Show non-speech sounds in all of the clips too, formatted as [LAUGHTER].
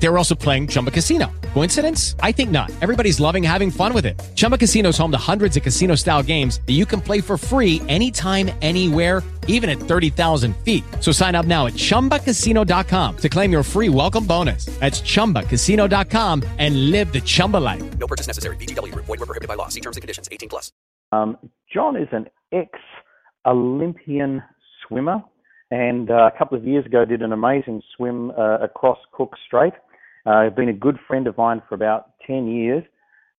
They were also playing Chumba Casino. Coincidence? I think not. Everybody's loving having fun with it. Chumba Casino is home to hundreds of casino style games that you can play for free anytime, anywhere, even at 30,000 feet. So sign up now at chumbacasino.com to claim your free welcome bonus. That's chumbacasino.com and live the Chumba life. No purchase necessary. VGW Group. Void were prohibited by law. See terms and conditions. 18 plus. Um, John is an ex-Olympian swimmer, and uh, a couple of years ago did an amazing swim uh, across Cook Strait. Uh, been a good friend of mine for about 10 years.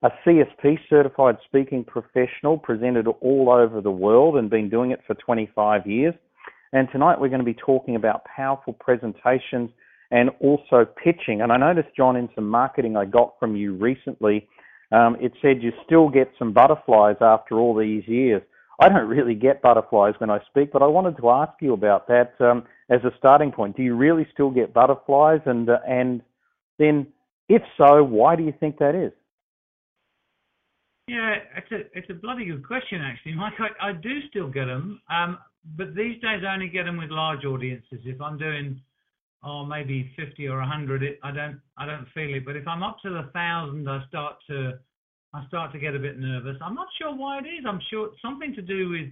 A CSP certified speaking professional, presented all over the world and been doing it for 25 years. And tonight we're going to be talking about powerful presentations and also pitching. And I noticed, John, in some marketing I got from you recently, um, it said you still get some butterflies after all these years. I don't really get butterflies when I speak, but I wanted to ask you about that um, as a starting point. Do you really still get butterflies? And, uh, and then, if so, why do you think that is? Yeah, it's a it's a bloody good question actually, Mike. I, I do still get them, um, but these days I only get them with large audiences. If I'm doing, oh maybe 50 or 100, it, I don't I don't feel it. But if I'm up to the thousand, I start to I start to get a bit nervous. I'm not sure why it is. I'm sure it's something to do with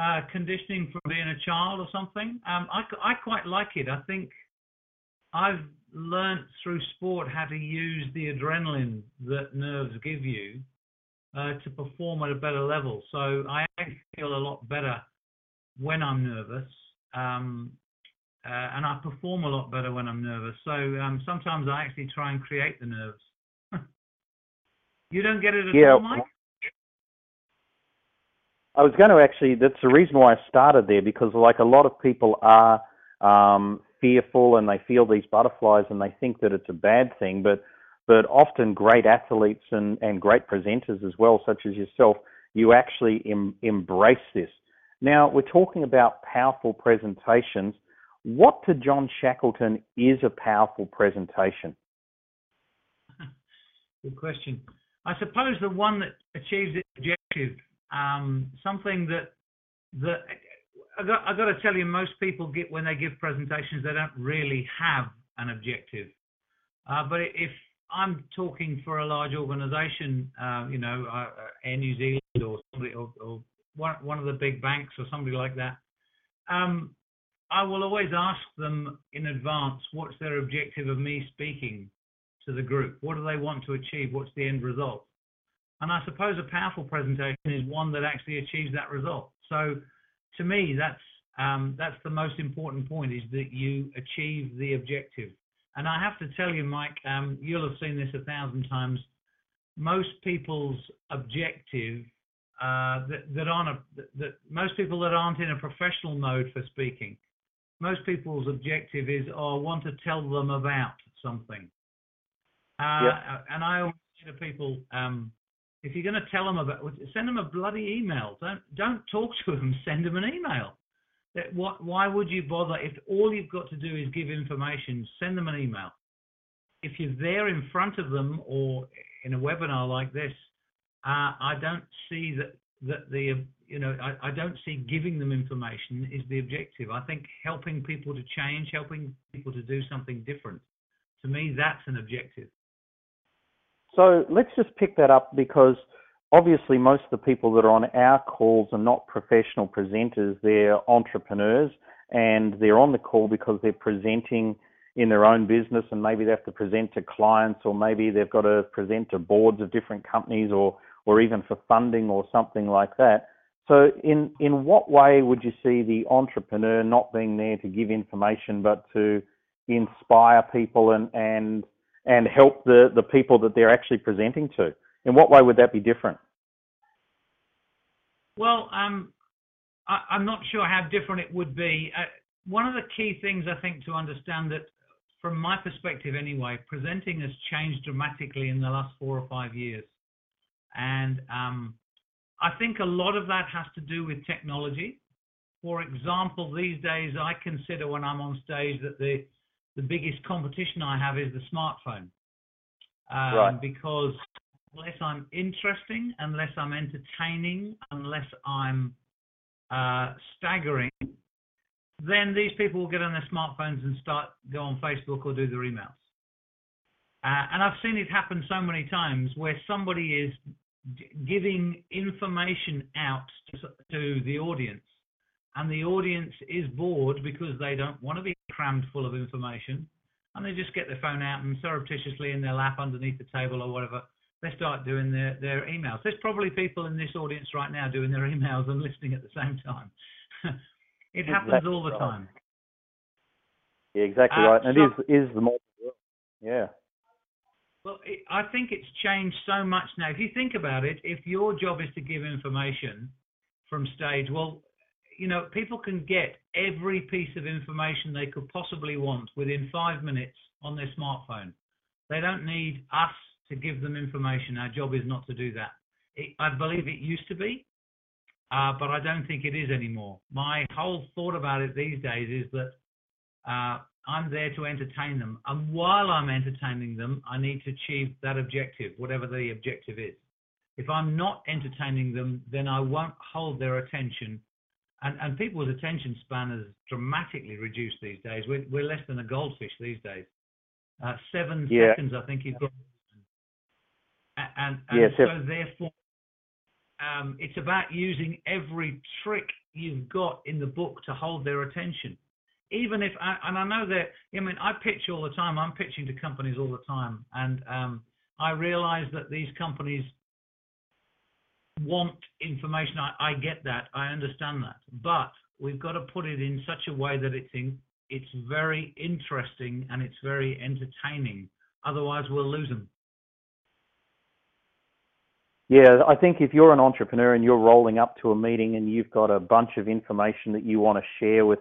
uh, conditioning from being a child or something. Um, I I quite like it. I think I've learnt through sport how to use the adrenaline that nerves give you uh, to perform at a better level. So I feel a lot better when I'm nervous, um, uh, and I perform a lot better when I'm nervous. So um, sometimes I actually try and create the nerves. [LAUGHS] you don't get it at Yeah. all, Mike? I was going to actually, that's the reason why I started there because, like, a lot of people are um, fearful and they feel these butterflies and they think that it's a bad thing, but but often great athletes and, and great presenters as well, such as yourself, you actually em, embrace this. Now, we're talking about powerful presentations. What to John Shackleton is a powerful presentation? [LAUGHS] Good question. I suppose the one that achieves its objective, um, something that that I got, I got to tell you, most people get when they give presentations, they don't really have an objective. Uh, but if I'm talking for a large organisation, uh, you know, uh, Air New Zealand or somebody, or, or one, one of the big banks or somebody like that, um, I will always ask them in advance what's their objective of me speaking to the group. What do they want to achieve? What's the end result? And I suppose a powerful presentation is one that actually achieves that result. So to me, that's um, that's the most important point: is that you achieve the objective. And I have to tell you, Mike, um, you'll have seen this a thousand times. Most people's objective uh, that, that aren't a, that, most people that aren't in a professional mode for speaking, most people's objective is, oh, I want to tell them about something. Uh. And I always say to people, um, if you're going to tell them about, send them a bloody email. Don't don't talk to them. [LAUGHS] Send them an email. That what? Why would you bother if all you've got to do is give information? Send them an email. If you're there in front of them or in a webinar like this, uh, I don't see that that the you know I, I don't see giving them information is the objective. I think helping people to change, helping people to do something different. To me, that's an objective. So let's just pick that up because obviously most of the people that are on our calls are not professional presenters, they're entrepreneurs and they're on the call because they're presenting in their own business and maybe they have to present to clients or maybe they've got to present to boards of different companies or or even for funding or something like that. So in in what way would you see the entrepreneur not being there to give information but to inspire people and and and help the, the people that they're actually presenting to? In what way would that be different? Well, um, I, I'm not sure how different it would be. Uh, one of the key things I think to understand that, from my perspective anyway, presenting has changed dramatically in the last four or five years, and um, I think a lot of that has to do with technology. For example, these days I consider when I'm on stage that the the biggest competition I have is the smartphone, um, Right. because unless I'm interesting, unless I'm entertaining, unless I'm uh, staggering, then these people will get on their smartphones and start go on Facebook or do their emails. Uh, and I've seen it happen so many times where somebody is giving information out to, to the audience, and the audience is bored because they don't want to be crammed full of information, and they just get their phone out and surreptitiously in their lap underneath the table or whatever, they start doing their, their emails. There's probably people in this audience right now doing their emails and listening at the same time. [LAUGHS] it happens Exactly all the right. time. Yeah, exactly Uh, right. And so- it is is the modern world. Yeah. Well, it, I think it's changed so much now. If you think about it, if your job is to give information from stage, well, you know, people can get every piece of information they could possibly want within five minutes on their smartphone. They don't need us to give them information. Our job is not to do that. It, I believe it used to be, uh, but I don't think it is anymore. My whole thought about it these days is that uh, I'm there to entertain them. And while I'm entertaining them, I need to achieve that objective, whatever the objective is. If I'm not entertaining them, then I won't hold their attention. And, and people's attention span has dramatically reduced these days. We're, we're less than a goldfish these days. Uh, seven Yeah. seconds, I think you've got. A- And, and Yeah, so therefore, um, it's about using every trick you've got in the book to hold their attention even if I, and I know that I mean I pitch all the time. I'm pitching to companies all the time, and um, I realize that these companies want information. I, I get that. I understand that, but we've got to put it in such a way that it's in, it's very interesting and it's very entertaining. Otherwise, we'll lose them. Yeah, I think if you're an entrepreneur and you're rolling up to a meeting and you've got a bunch of information that you want to share with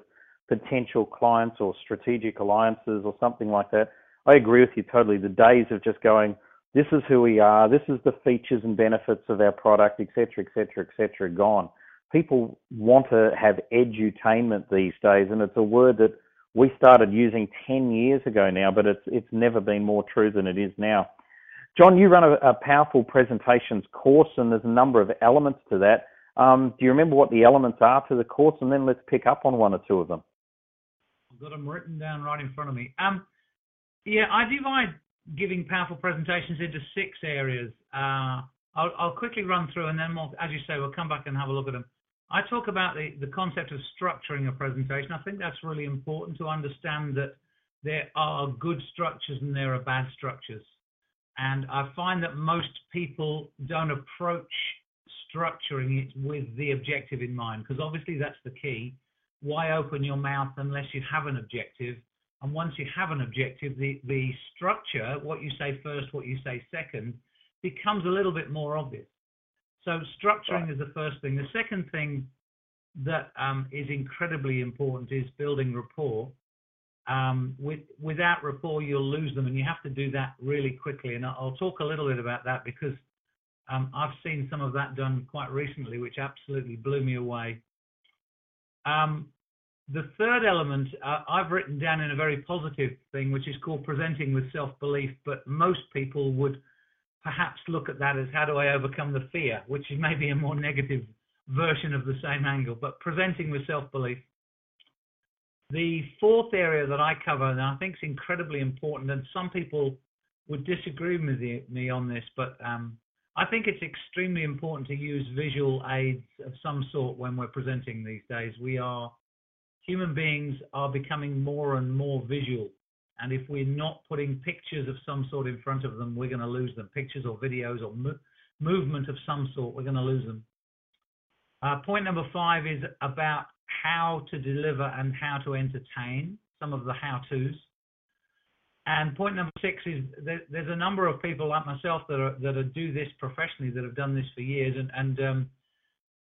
potential clients or strategic alliances or something like that, I agree with you totally. The days of just going, this is who we are, this is the features and benefits of our product, et cetera, et cetera, et cetera, gone. People want to have edutainment these days, and it's a word that we started using 10 years ago now, but it's, it's never been more true than it is now. John, you run a, a powerful presentations course, and there's a number of elements to that. Um, do you remember what the elements are to the course? And then let's pick up on one or two of them. I've got them written down right in front of me. Um, yeah, I divide giving powerful presentations into six areas. Uh, I'll, I'll quickly run through, and then we'll, as you say, we'll come back and have a look at them. I talk about the, the concept of structuring a presentation. I think that's really important to understand that there are good structures and there are bad structures. And I find that most people don't approach structuring it with the objective in mind, because obviously that's the key. Why open your mouth unless you have an objective? And once you have an objective, the, the structure, what you say first, what you say second, becomes a little bit more obvious. So structuring Right. is the first thing. The second thing that um, is incredibly important is building rapport. Um, with, without rapport, you'll lose them, and you have to do that really quickly. And I'll I'll talk a little bit about that because um, I've seen some of that done quite recently, which absolutely blew me away. Um, the third element uh, I've written down in a very positive thing, which is called presenting with self-belief. But most people would perhaps look at that as how do I overcome the fear, which is maybe a more negative version of the same angle. But presenting with self-belief. The fourth area that I cover, and I think is incredibly important, and some people would disagree with me on this, but um, I think it's extremely important to use visual aids of some sort when we're presenting these days. We are human beings are becoming more and more visual, and if we're not putting pictures of some sort in front of them, we're going to lose them. Pictures or videos or mo- movement of some sort, we're going to lose them. Uh, point number five is about how to deliver and how to entertain. Some of the how-tos. And point number six is there, there's a number of people like myself that are that are, do this professionally that have done this for years, and and um,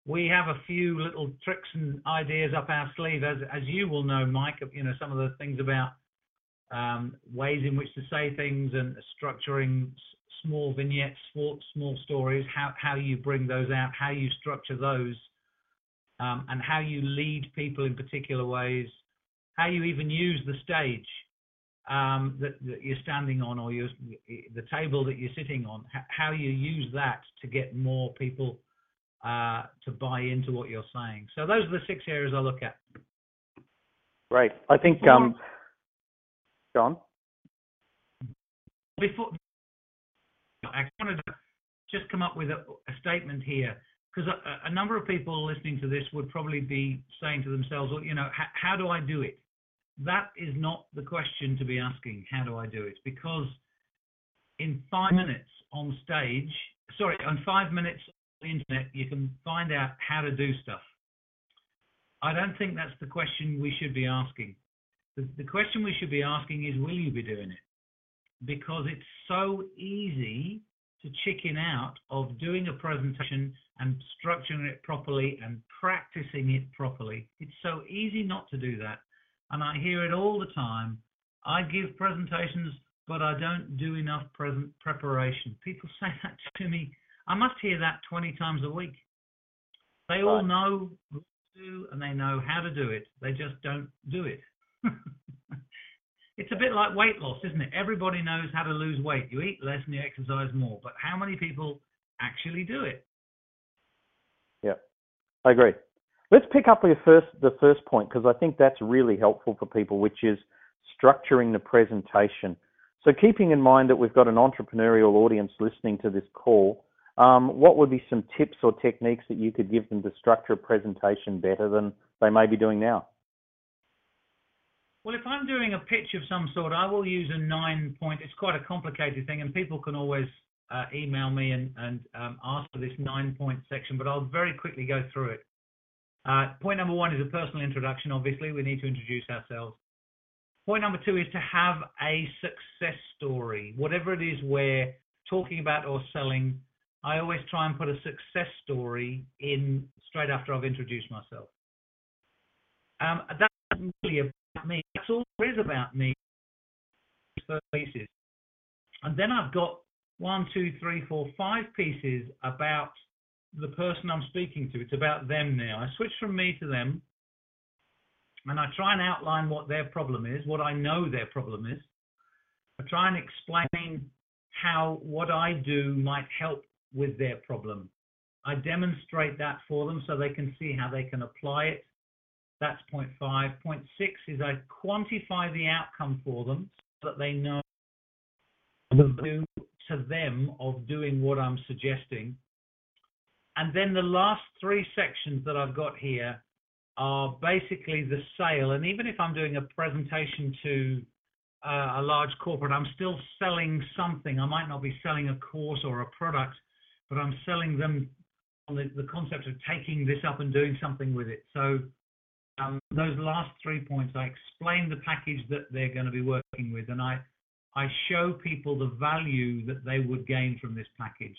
we have a few little tricks and ideas up our sleeve, as as you will know, Mike. You know some of the things about um, ways in which to say things and structuring small vignettes, small, small stories, how how you bring those out, how you structure those, um, and how you lead people in particular ways, how you even use the stage um, that, that, you're standing on or you're, the table that you're sitting on, how you use that to get more people uh, to buy into what you're saying. So those are the six areas I look at. Great. I think, before, um, John? Before, I wanted to just come up with a, a statement here because a, a, number of people listening to this would probably be saying to themselves, well, you know, how do I do it? that is not the question to be asking. How do I do it? Because in five minutes on stage, sorry, on five minutes on the internet, you can find out how to do stuff. I don't think that's the question we should be asking. The, the question we should be asking is, will you be doing it? Because it's so easy to chicken out of doing a presentation and structuring it properly and practicing it properly. It's so easy not to do that and I hear it all the time. I give presentations, but I don't do enough present preparation. People [LAUGHS] say that to me. I must hear that 20 times a week. They all know what to do and they know how to do it. They just don't do it. [LAUGHS] it's a bit like weight loss, isn't it? Everybody knows how to lose weight. You eat less and you exercise more. But how many people actually do it? Yeah, I agree. Let's pick up with first, the first point because I think that's really helpful for people, which is structuring the presentation. So keeping in mind that we've got an entrepreneurial audience listening to this call, um, what would be some tips or techniques that you could give them to structure a presentation better than they may be doing now? Well, if I'm doing a pitch of some sort, I will use a nine point. It's quite a complicated thing, and people can always uh, email me and, and um, ask for this nine point section, but I'll very quickly go through it. Uh, point number one is a personal introduction. Obviously, we need to introduce ourselves. Point number two is to have a success story. Whatever it is we're talking about or selling, I always try and put a success story in straight after I've introduced myself. Um, that's really about me. That's all there is about me. Pieces. And then I've got one, two, three, four, five pieces about the person I'm speaking to. It's about them now. I switch from me to them, and I try and outline what their problem is, what I know their problem is. I try and explain how what I do might help with their problem. I demonstrate that for them so they can see how they can apply it. That's point five. Point six is I quantify the outcome for them so that they know the value to them of doing what I'm suggesting and then the last three sections that I've got here are basically the sale. And even if I'm doing a presentation to uh, a large corporate, I'm still selling something. I might not be selling a course or a product, but I'm selling them on the, the concept of taking this up and doing something with it. So um, those last three points, I explain the package that they're going to be working with, and I I show people the value that they would gain from this package.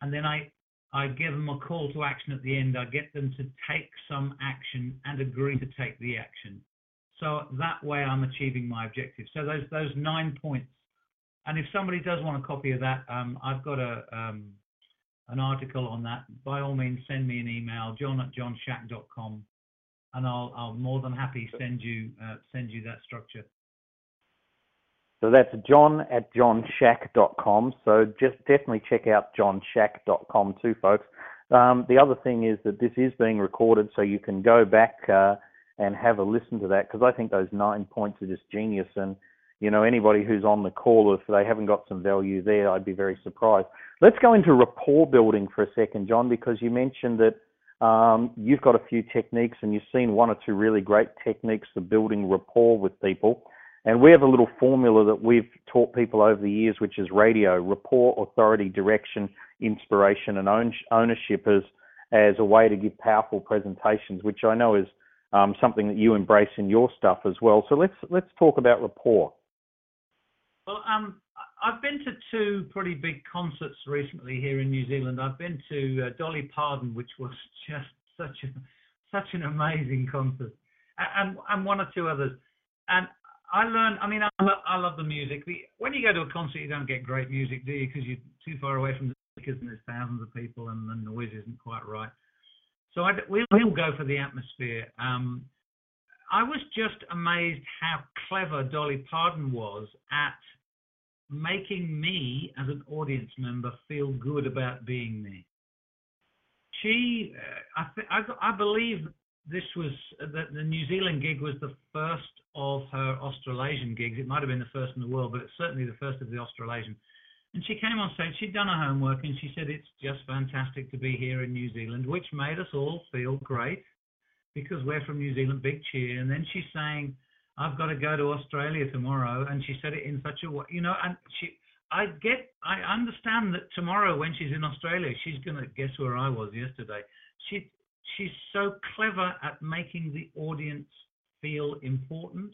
And then I I give them a call to action at the end. I get them to take some action and agree to take the action. So that way I'm achieving my objective. So those those nine points. And if somebody does want a copy of that, um, I've got a um, an article on that. By all means, send me an email, john at johnshack.com, and I'll I'll more than happy send you uh, send you that structure. So that's john at johnshack.com. So just definitely check out johnshack.com too, folks. Um, the other thing is that this is being recorded, so you can go back uh, and have a listen to that because I think those nine points are just genius. And you know, anybody who's on the call, if they haven't got some value there, I'd be very surprised. Let's go into rapport building for a second, John, because you mentioned that um, you've got a few techniques and you've seen one or two really great techniques for building rapport with people. And we have a little formula that we've taught people over the years, which is radio, rapport, authority, direction, inspiration, and ownership as, as a way to give powerful presentations, which I know is um, something that you embrace in your stuff as well. So let's let's talk about rapport. Well, um, I've been to two pretty big concerts recently here in New Zealand. I've been to uh, Dolly Parton, which was [LAUGHS] just such a such an amazing concert, and and one or two others. And I learned. I mean, I, I love the music. The, when you go to a concert, you don't get great music, do you? Because you're too far away from the speakers and there's thousands of people and the noise isn't quite right. So I, we'll, we'll go for the atmosphere. Um, I was just amazed how clever Dolly Parton was at making me, as an audience member, feel good about being me. She, uh, I, th- I, I believe this was uh, that the New Zealand gig was the first of her Australasian gigs. It might have been the first in the world, but it's certainly the first of the Australasian. And she came on stage, she'd done her homework, and she said, It's just fantastic to be here in New Zealand, which made us all feel great because we're from New Zealand, big cheer. And then she's saying, I've got to go to Australia tomorrow. And she said it in such a way, you know, and she, I get, I understand that tomorrow when she's in Australia, she's going to guess where I was yesterday. She, she's so clever at making the audience feel important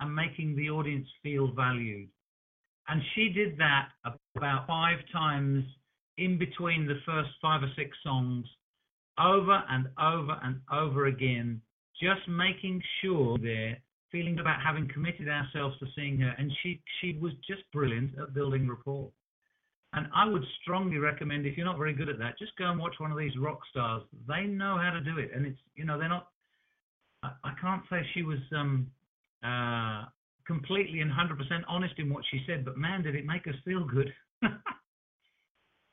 and making the audience feel valued. And she did that about five times in between the first five or six songs, over and over and over again, just making sure there, feeling about having committed ourselves to seeing her. And she, she was just brilliant at building rapport. And I would strongly recommend if you're not very good at that, just go and watch one of these rock stars. They know how to do it, and it's you know they're not. I, I can't say she was um, uh, completely and hundred percent honest in what she said, but man, did it make us feel good. [LAUGHS]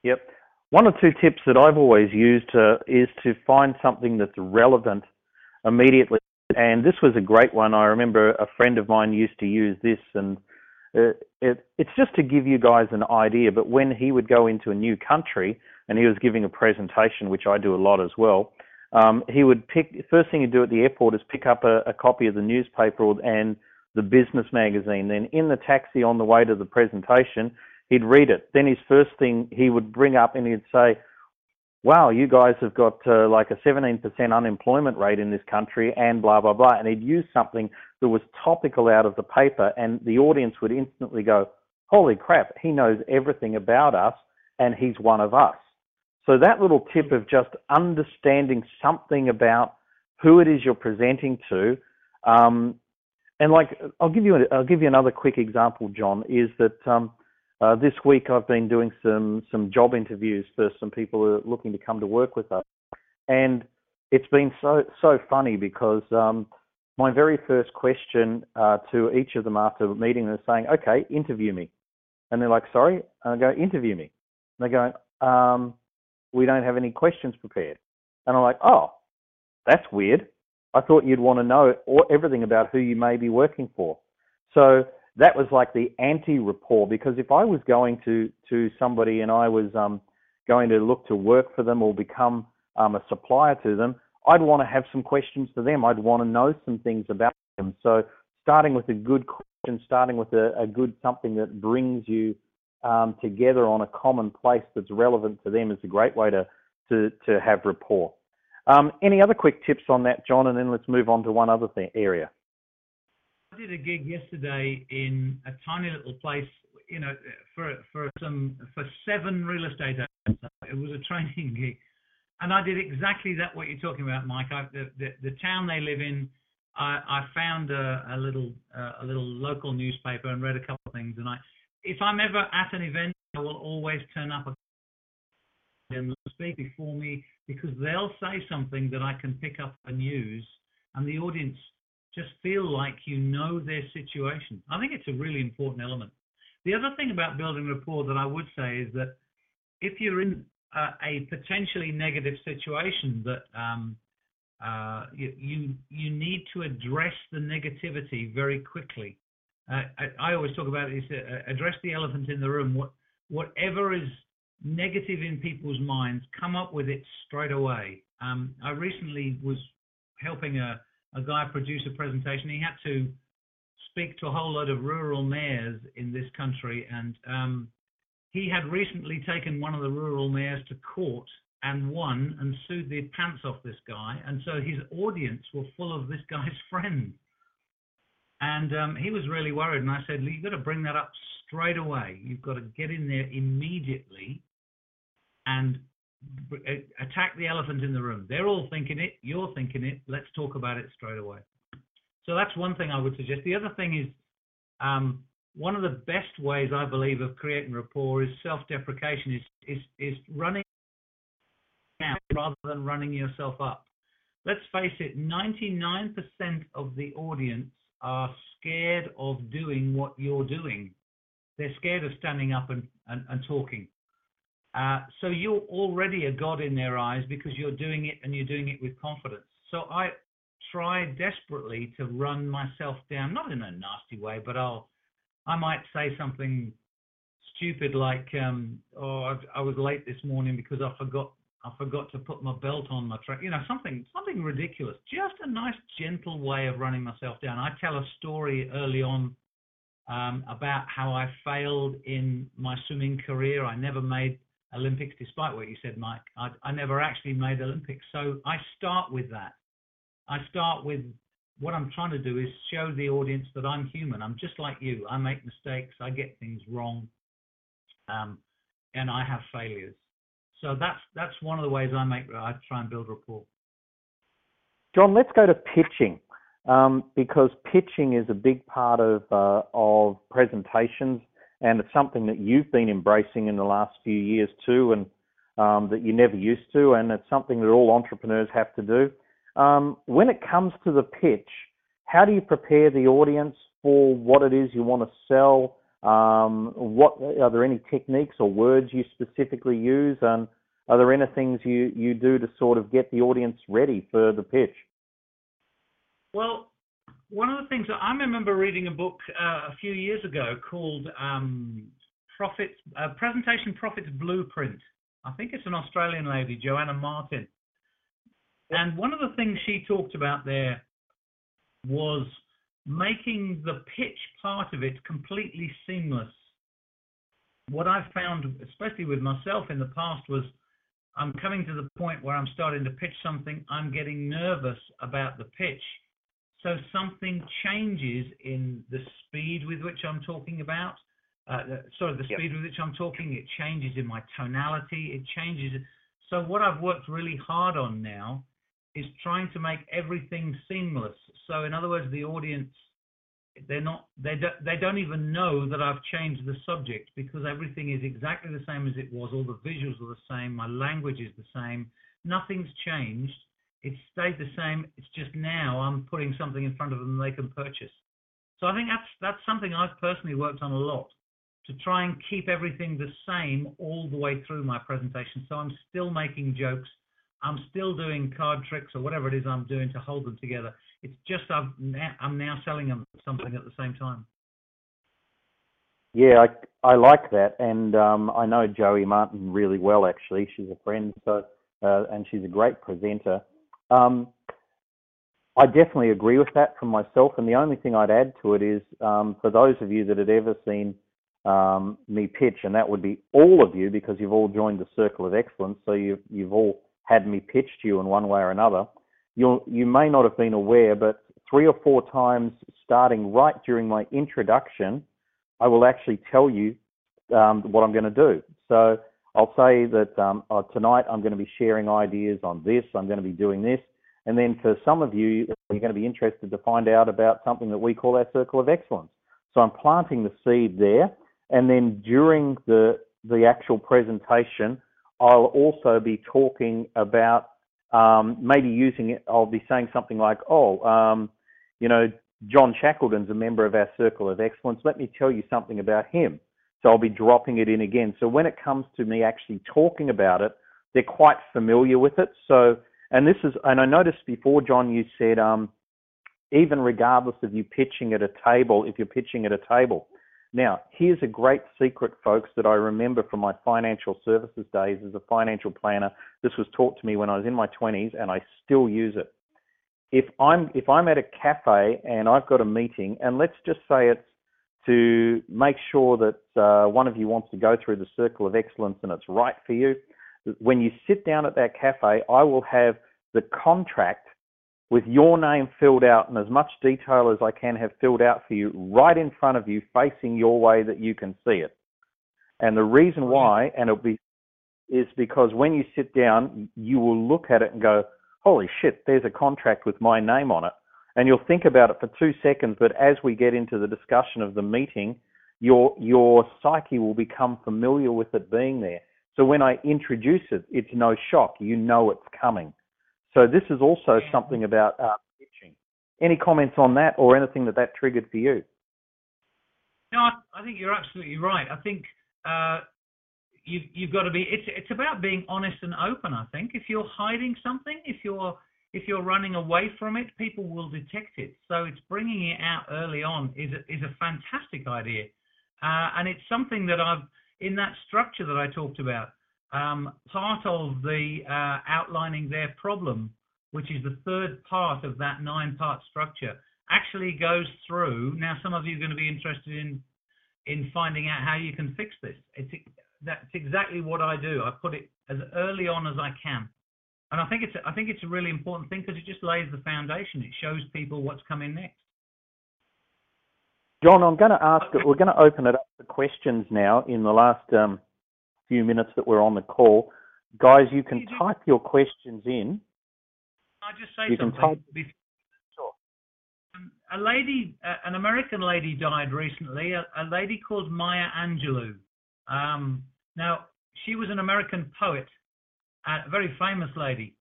yep. One or two tips that I've always used uh, is to find something that's relevant immediately. And this was a great one. I remember a friend of mine used to use this, and it, it, it's just to give you guys an idea. But when he would go into a new country and he was giving a presentation, which I do a lot as well, um, he would pick first thing he'd do at the airport is pick up a, a copy of the newspaper and the business magazine. Then in the taxi on the way to the presentation, he'd read it. Then his first thing he would bring up and he'd say, "Wow, you guys have got uh, like a 17% unemployment rate in this country," and blah blah blah. And he'd use something that was topical out of the paper, and the audience would instantly go, "Holy crap! He knows everything about us, and he's one of us." So that little tip of just understanding something about who it is you're presenting to, um, and like I'll give you a, I'll give you another quick example, John, is that um, uh, this week I've been doing some some job interviews for some people who are looking to come to work with us, and it's been so so funny because um, my very first question uh, to each of them after meeting them is saying, "Okay, interview me," and they're like, "Sorry," and I go, "Interview me," and they go, um, "We don't have any questions prepared," and I'm like, "Oh, that's weird." I thought you'd want to know everything about who you may be working for. So that was like the anti-rapport because if I was going to to somebody and I was um, going to look to work for them or become um, a supplier to them, I'd want to have some questions for them. I'd want to know some things about them. So starting with a good question, starting with a, a good something that brings you um, together on a common place that's relevant to them is a great way to to, to have rapport. Um, any other quick tips on that, John? And then let's move on to one other thing, area. Did a gig yesterday in a tiny little place, you know, for for some for seven real estate agents. It was a training [LAUGHS] gig, and I did exactly that what you're talking about, Mike. I, the, the the town they live in, I, I found a, a little uh, a little local newspaper and read a couple of things. And I, if I'm ever at an event, I will always turn up and speak before me because they'll say something that I can pick up and use, and the audience just feel like you know their situation. I think it's a really important element. The other thing about building rapport that I would say is that if you're in uh, a potentially negative situation, that um, uh, you, you, you need to address the negativity very quickly. Uh, I, I, always talk about this: uh, address the elephant in the room. What, whatever is negative in people's minds, come up with it straight away. Um, I recently was helping a, a guy produce a presentation. He had to speak to a whole load of rural mayors in this country, and um, he had recently taken one of the rural mayors to court and won and sued the pants off this guy. And so his audience were full of this guy's [LAUGHS] friends. And um, he was really worried. And I said, You've got to bring that up straight away. You've got to get in there immediately and attack the elephant in the room. They're all thinking it, you're thinking it, let's talk about it straight away. So that's one thing I would suggest. The other thing is um, one of the best ways I believe of creating rapport is self-deprecation, is, is, is running out rather than running yourself up. let's face it, 99% of the audience are scared of doing what you're doing. They're scared of standing up and, and, and talking. Uh, so you're already a god in their eyes because you're doing it and you're doing it with confidence. So I try desperately to run myself down, not in a nasty way, but I'll I might say something stupid like, um, "Oh, I, I was late this morning because I forgot I forgot to put my belt on my truck. You know, something something ridiculous. Just a nice, gentle way of running myself down. I tell a story early on um, about how I failed in my swimming career. I never made Olympics, despite what you said, Mike. I, I never actually made Olympics. So I start with that. I start with what I'm trying to do is show the audience that I'm human. I'm just like you. I make mistakes. I get things wrong, um, and I have failures. So that's that's one of the ways I make I try and build rapport. John, let's go to pitching um, because pitching is a big part of uh, of presentations, and it's something that you've been embracing in the last few years too, and um, that you never used to, and it's something that all entrepreneurs have to do. Um, when it comes to the pitch, how do you prepare the audience for what it is you want to sell? Um, what are there any techniques or words you specifically use, and are there any things you you do to sort of get the audience ready for the pitch? Well, one of the things that I remember reading a book uh, a few years ago called um, Profits uh, Presentation Profits Blueprint. I think it's an Australian lady, Joanna Martin, and one of the things she talked about there was making the pitch part of it completely seamless. What I've found, especially with myself in the past, was I'm coming to the point where I'm starting to pitch something, I'm getting nervous about the pitch. So something changes in the speed with which I'm talking about. Uh, sorry, the speed yep. with which I'm talking, it changes in my tonality, it changes. So what I've worked really hard on now is trying to make everything seamless. So in other words, the audience they're not they don't they don't even know that I've changed the subject because everything is exactly the same as it was. All the visuals are the same. My language is the same. Nothing's changed. It's stayed the same. It's just now I'm putting something in front of them they can purchase. So I think that's that's something I've personally worked on a lot to try and keep everything the same all the way through my presentation. So I'm still making jokes I'm still doing card tricks or whatever it is I'm doing to hold them together. It's just I'm now, I'm now selling them something at the same time. Yeah, I I like that, and um, I know Joey Martin really well. Actually, she's a friend, so uh, and she's a great presenter. Um, I definitely agree with that from myself, and the only thing I'd add to it is um, for those of you that had ever seen um, me pitch, and that would be all of you because you've all joined the Circle of Excellence, so you've you've all had me pitched to you in one way or another, you you may not have been aware, but three or four times starting right during my introduction, I will actually tell you um, what I'm going to do. So I'll say that um, oh, tonight I'm going to be sharing ideas on this, I'm going to be doing this. And then for some of you, you're going to be interested to find out about something that we call our circle of excellence. So I'm planting the seed there. And then during the, the actual presentation, I'll also be talking about um, maybe using it. I'll be saying something like, "Oh, um, you know, John Shackleton's a member of our Circle of Excellence. Let me tell you something about him." So I'll be dropping it in again. So when it comes to me actually talking about it, they're quite familiar with it. So, and this is, and I noticed before, John, you said, um, even regardless of you pitching at a table, if you're pitching at a table, now, here's a great secret, folks, that I remember from my financial services days as a financial planner. This was taught to me when I was in my 20s, and I still use it. If I'm if I'm at a cafe and I've got a meeting, and let's just say it's to make sure that uh, one of you wants to go through the circle of excellence and it's right for you. When you sit down at that cafe, I will have the contract with your name filled out and as much detail as I can have filled out for you right in front of you, facing your way that you can see it. And the reason why, and it'll be, is because when you sit down, you will look at it and go, holy shit, there's a contract with my name on it. And you'll think about it for two seconds, but as we get into the discussion of the meeting, your, your psyche will become familiar with it being there. So when I introduce it, it's no shock. You know it's coming. So this is also something about uh, pitching. Any comments on that, or anything that that triggered for you? No, I, I think you're absolutely right. I think uh, you've you've got to be. It's it's about being honest and open. I think if you're hiding something, if you're if you're running away from it, people will detect it. So it's bringing it out early on is a, is a fantastic idea, uh, and it's something that I've in that structure that I talked about. Um, part of the uh, outlining their problem, which is the third part of that nine-part structure, actually goes through. Now, some of you are going to be interested in in finding out how you can fix this. It's that's exactly what I do. I put it as early on as I can, and I think it's I think it's a really important thing because it just lays the foundation. It shows people what's coming next. John, I'm going to ask. We're going to open it up for questions now. In the last um, few minutes that we're on the call, guys, you can You type your questions in. I just say You can something. type- Bef- Um, A lady, uh, an American lady died recently. A, a lady called Maya Angelou. Um, now, she was an American poet, a very famous lady.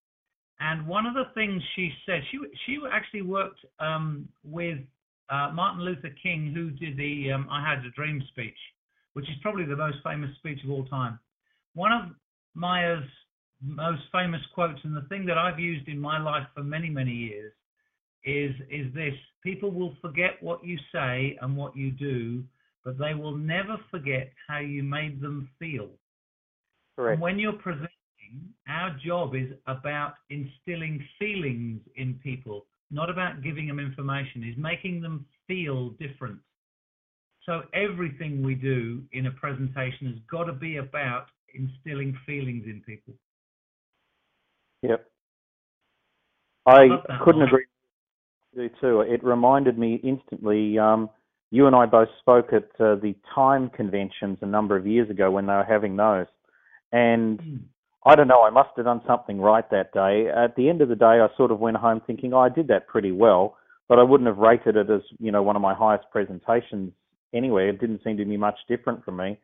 And one of the things she said, she she actually worked um, with uh, Martin Luther King, who did the um, "I Had a Dream" speech, which is probably the most famous speech of all time. One of Maya's most famous quotes, and the thing that I've used in my life for many many years, is is this: people will forget what you say and what you do, but they will never forget how you made them feel. Correct. And when you're presenting, our job is about instilling feelings in people, not about giving them information, is making them feel different. So everything we do in a presentation has got to be about instilling feelings in people. Yep. I that couldn't line. agree with you too. It reminded me instantly. Um, you and I both spoke at uh, the Time conventions a number of years ago when they were having those, and Hmm. I don't know. I must have done something right that day. At the end of the day, I sort of went home thinking, oh, I did that pretty well, but I wouldn't have rated it as you know one of my highest presentations anyway. It didn't seem to be much different from me,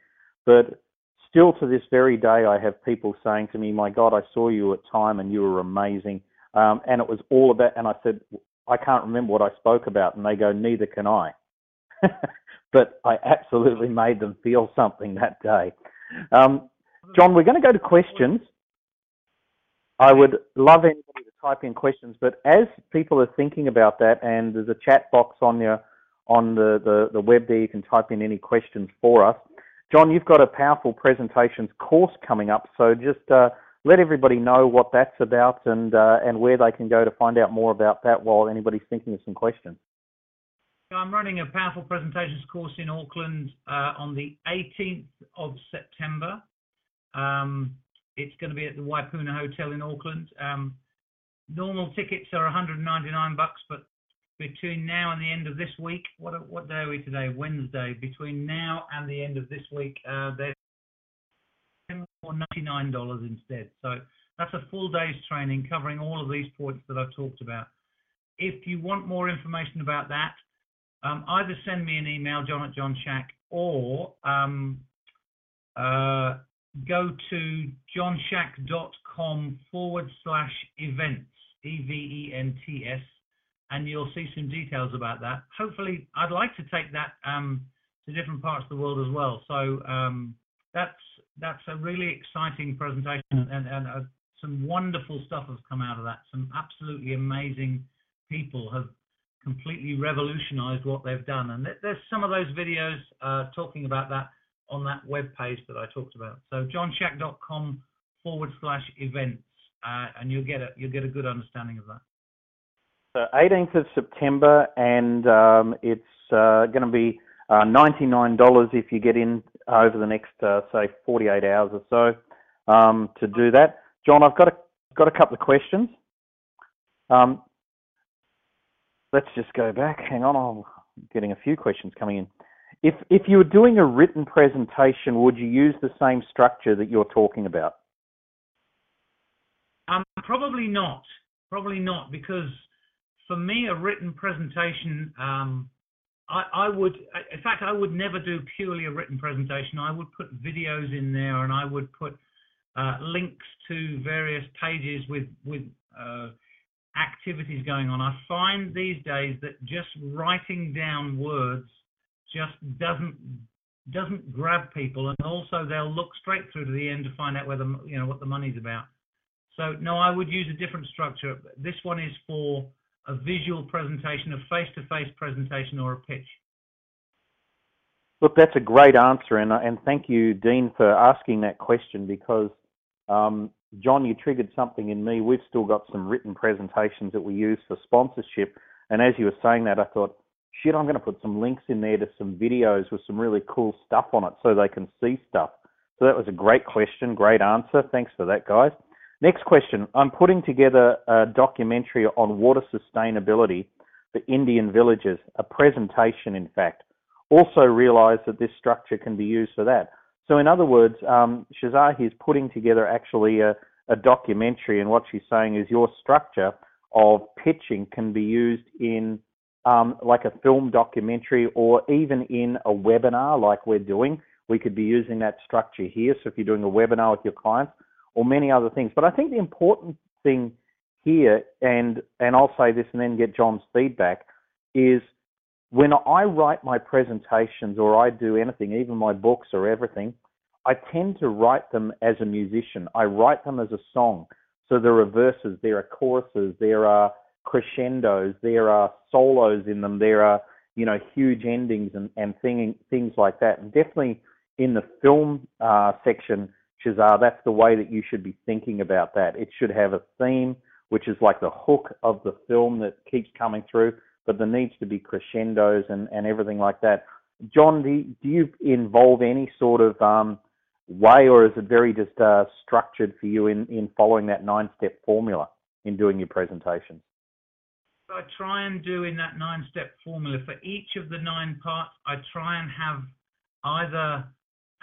but still to this very day, I have people saying to me, "My God, I saw you at Time and you were amazing." Um, and it was all about. And I said, "I can't remember what I spoke about," and they go, "Neither can I." [LAUGHS] but I absolutely made them feel something that day. Um, John, we're going to go to questions. I would love anybody to type in questions, but as people are thinking about that, and there's a chat box on your on the, the, the web there, you can type in any questions for us. John, you've got a powerful presentations course coming up, so just uh, let everybody know what that's about and uh, and where they can go to find out more about that while anybody's thinking of some questions. I'm running a powerful presentations course in Auckland uh, on the 18th of September. Um, it's going to be at the Waipuna Hotel in Auckland. Um, normal tickets are 199 bucks, but between now and the end of this week, what what day are we today? Wednesday. Between now and the end of this week, uh, they're for $99 instead. So that's a full day's training covering all of these points that I've talked about. If you want more information about that, um, either send me an email, john at John Shack, or um, uh, go to johnshack.com forward slash events, E V E N T S, and you'll see some details about that. Hopefully, I'd like to take that um, to different parts of the world as well. So um, that's that's a really exciting presentation, and, and uh, some wonderful stuff has come out of that. Some absolutely amazing people have completely revolutionized what they've done. And th- there's some of those videos uh, talking about that on that web page that I talked about. So johnshack.com forward slash events, uh, and you'll get a you'll get a good understanding of that. So 18th of September, and um, it's uh, going to be uh, $99 if you get in over the next, uh, say, 48 hours or so um, to do that. John, I've got a got a couple of questions. Um, let's just go back. Hang on, I'm getting a few questions coming in. If if you were doing a written presentation, would you use the same structure that you're talking about? Um, probably not. Probably not because for me, a written presentation, um, I, I would, in fact, I would never do purely a written presentation. I would put videos in there, and I would put uh, links to various pages with with uh, activities going on. I find these days that just writing down words just doesn't doesn't grab people, and also they'll look straight through to the end to find out whether you know what the money's about. So no, I would use a different structure. This one is for a visual presentation, a face-to-face presentation, or a pitch. Look, that's a great answer, and and thank you, Dean, for asking that question because, um, John, you triggered something in me. We've still got some written presentations that we use for sponsorship, and as you were saying that, I thought, shit, I'm going to put some links in there to some videos with some really cool stuff on it so they can see stuff. So that was a great question, great answer. Thanks for that, guys. Next question. I'm putting together a documentary on water sustainability for Indian villages, a presentation, in fact also realize that this structure can be used for that. So, in other words, um, Shazar is putting together actually a, a documentary, and what she's saying is your structure of pitching can be used in um, like a film documentary or even in a webinar like we're doing. We could be using that structure here. So, if you're doing a webinar with your clients or many other things. But I think the important thing here, and and I'll say this and then get John's feedback, is when I write my presentations or I do anything, even my books or everything, I tend to write them as a musician. I write them as a song. So there are verses, there are choruses, there are crescendos, there are solos in them, there are, you know, huge endings and, and thing, things like that. And definitely in the film uh, section, Shazar, that's the way that you should be thinking about that. It should have a theme, which is like the hook of the film that keeps coming through but there needs to be crescendos and, and everything like that. John, do do you involve any sort of um, way, or is it very just uh, structured for you in, in following that nine step formula in doing your presentations? I try and do in that nine step formula for each of the nine parts. I try and have either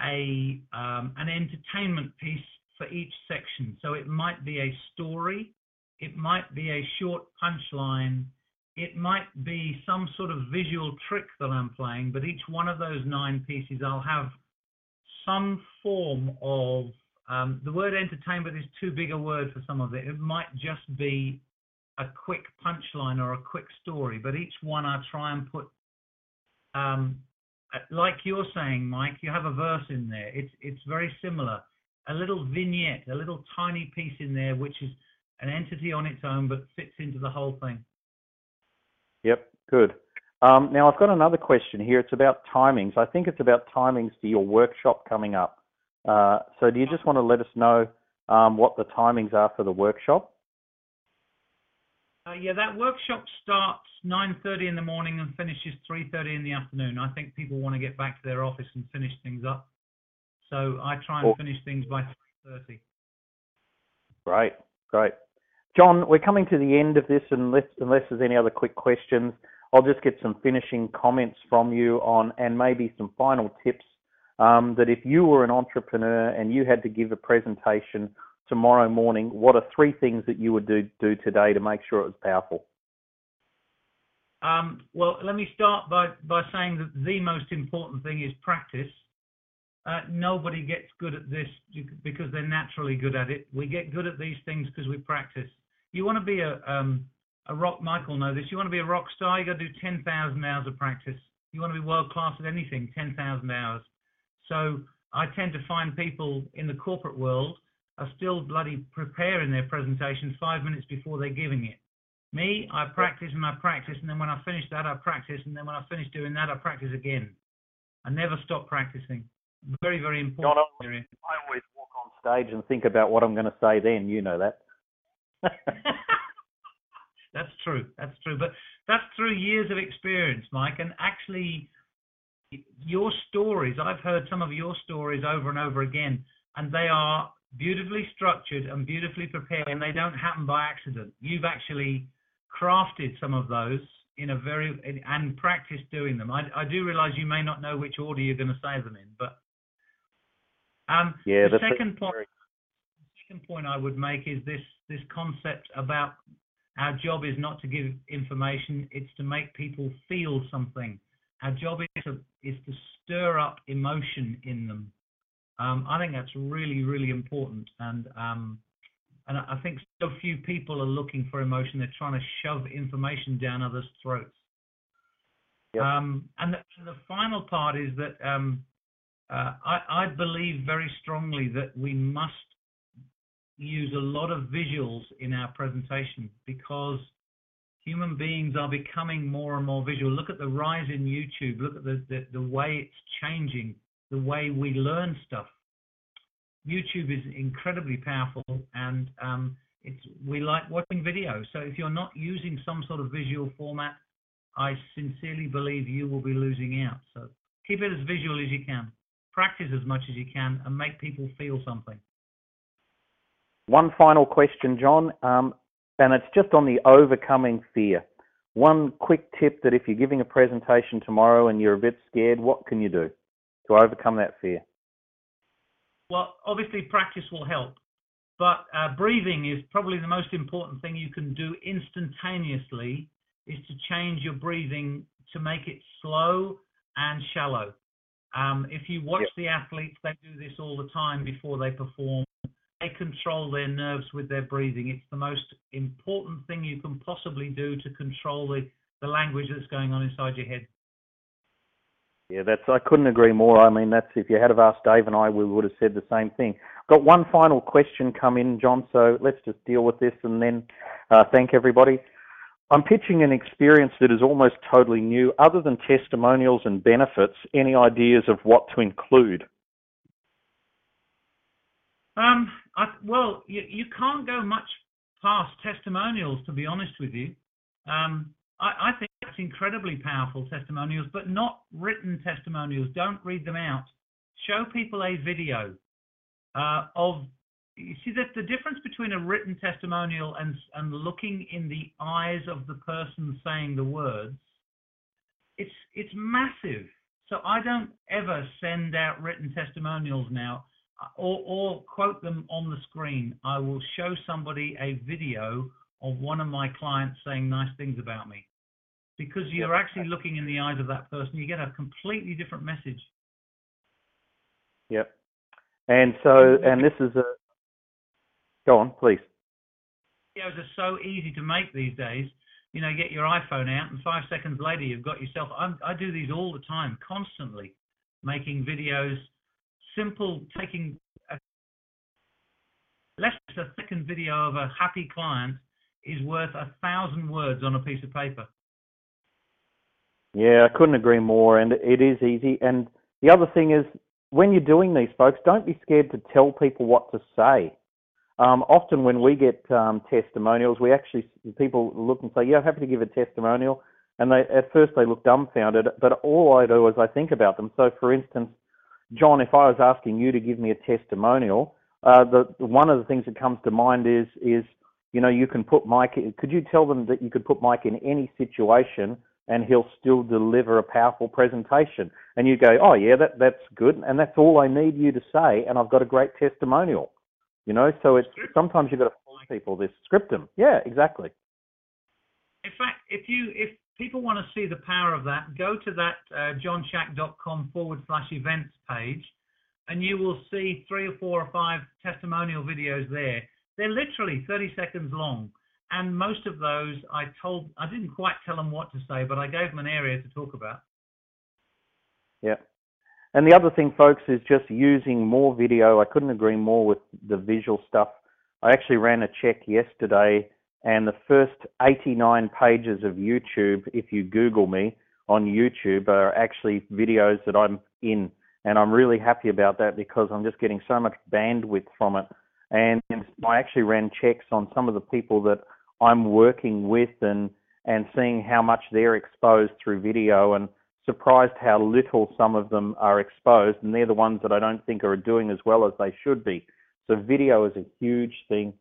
a um, an entertainment piece for each section. So it might be a story, it might be a short punchline, it might be some sort of visual trick that I'm playing, but each one of those nine pieces, I'll have some form of um, the word entertainment is too big a word for some of it. It might just be a quick punchline or a quick story, but each one I try and put, um, like you're saying, Mike, you have a verse in there. It's it's very similar. A little vignette, a little tiny piece in there, which is an entity on its own, but fits into the whole thing. Yep, good. Um, now I've got another question here. It's about timings. I think it's about timings to your workshop coming up. Uh, so do you just want to let us know um, what the timings are for the workshop? Uh, yeah, that workshop starts 9:30 in the morning and finishes 3:30 in the afternoon. I think people want to get back to their office and finish things up, so I try and finish things by 3:30. Great, great. John, we're coming to the end of this, unless, unless there's any other quick questions, I'll just get some finishing comments from you on, and maybe some final tips um, that if you were an entrepreneur and you had to give a presentation tomorrow morning, what are three things that you would do, do today to make sure it was powerful? Um, well, let me start by, by saying that the most important thing is practice. Uh, nobody gets good at this because they're naturally good at it. We get good at these things because we practice you want to be a um, a rock. Michael know this. You want to be a rock star. You got to do ten thousand hours of practice. You want to be world class at anything. Ten thousand hours. So I tend to find people in the corporate world are still bloody preparing their presentations five minutes before they're giving it. Me, I practice and I practice, and then when I finish that, I practice, and then when I finish doing that, I practice again. I never stop practicing. Very, very important. John, I always walk on stage and think about what I'm going to say then. You know that. [LAUGHS] [LAUGHS] that's true. That's true. But that's through years of experience, Mike. And actually, your stories, I've heard some of your stories over and over again, and they are beautifully structured and beautifully prepared, and they don't happen by accident. You've actually crafted some of those in a very and practiced doing them. I, I do realize you may not know which order you're going to say them in, but um, yeah, the second point. Very... Second point I would make is this this concept about our job is not to give information, it's to make people feel something. Our job is to, is to stir up emotion in them. Um, I think that's really, really important. And um, And I think so few people are looking for emotion. They're trying to shove information down others' throats. Yep. Um, and, the, and, the, final part is that um, uh, I, I, believe very strongly that we must use a lot of visuals in our presentation because human beings are becoming more and more visual. Look at the rise in YouTube. Look at the, the, the way it's changing, the way we learn stuff. YouTube is incredibly powerful, and um, it's we like watching video. So if you're not using some sort of visual format, I sincerely believe you will be losing out. So keep it as visual as you can, practice as much as you can, and make people feel something. One final question, John, um, and it's just on the overcoming fear. One quick tip that if you're giving a presentation tomorrow and you're a bit scared, what can you do to overcome that fear? Well, obviously, practice will help, but uh, breathing is probably the most important thing you can do instantaneously. Is to change your breathing to make it slow and shallow. Um, if you watch yep. the athletes, they do this all the time before they perform. They control their nerves with their breathing. It's the most important thing you can possibly do to control the, the language that's going on inside your head. Yeah, that's I couldn't agree more. I mean, that's if you had have asked Dave and I, we would have said the same thing. Got one final question come in, John. So let's just deal with this and then uh, thank everybody. I'm pitching an experience that is almost totally new. Other than testimonials and benefits, any ideas of what to include? Um, I, well, you, you can't go much past testimonials, to be honest with you. Um, I, I think that's incredibly powerful testimonials, but not written testimonials. Don't read them out. Show people a video uh, of. You see that the difference between a written testimonial and and looking in the eyes of the person saying the words. It's it's massive. So I don't ever send out written testimonials now or, or quote them on the screen. I will show somebody a video of one of my clients saying nice things about me because you're actually looking in the eyes of that person, you get a completely different message. Yep. And so, and this is a. Go on, please. Videos are so easy to make these days. You know, get your iPhone out, and five seconds later, you've got yourself. I'm, I do these all the time, constantly, making videos, simple, taking a, less than a second video of a happy client is worth a thousand words on a piece of paper. Yeah, I couldn't agree more. And it is easy. And the other thing is, when you're doing these, folks, don't be scared to tell people what to say. Um, often when we get um, testimonials, we actually people look and say, "Yeah, I'm happy to give a testimonial," and they at first they look dumbfounded. But all I do is I think about them. So, for instance, John, if I was asking you to give me a testimonial, uh, the one of the things that comes to mind is is you know you can put Mike. Could you tell them that you could put Mike in any situation and he'll still deliver a powerful presentation. And you go, oh yeah, that that's good, and that's all I need you to say, and I've got a great testimonial. You know, so it's sometimes you've got to force people this script them. Yeah, exactly. In fact, if you if people want to see the power of that, go to that uh, johnshack.com forward slash events page, and you will see three or four or five testimonial videos there. They're literally 30 seconds long and most of those I told I didn't quite tell them what to say, but I gave them an area to talk about. Yeah. And the other thing, folks, is just using more video. I couldn't agree more with the visual stuff. I actually ran a check yesterday, and the first 89 pages of YouTube, if you Google me on YouTube, are actually videos that I'm in. And I'm really happy about that because I'm just getting so much bandwidth from it. And I actually ran checks on some of the people that I'm working with and and seeing how much they're exposed through video and surprised how little some of them are exposed and they're the ones that I don't think are doing as well as they should be. So video is a huge thing.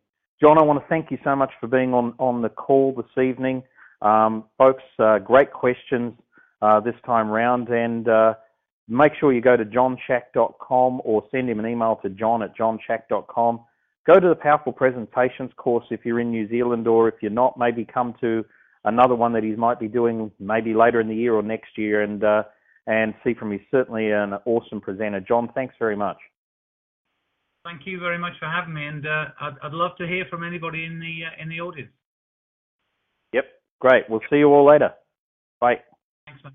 John, I want to thank you so much for being on, on the call this evening. Um, folks, uh, great questions uh, this time round and uh, make sure you go to johnshack.com or send him an email to john at johnshack.com go to the Powerful Presentations course if you're in New Zealand, or if you're not, maybe come to another one that he might be doing maybe later in the year or next year, and uh, and see from he's certainly an awesome presenter. John, thanks very much. thank you very much for having me, and uh, I'd, I'd love to hear from anybody in the uh, in the audience. Yep, great. We'll see you all later. Bye. Thanks, man.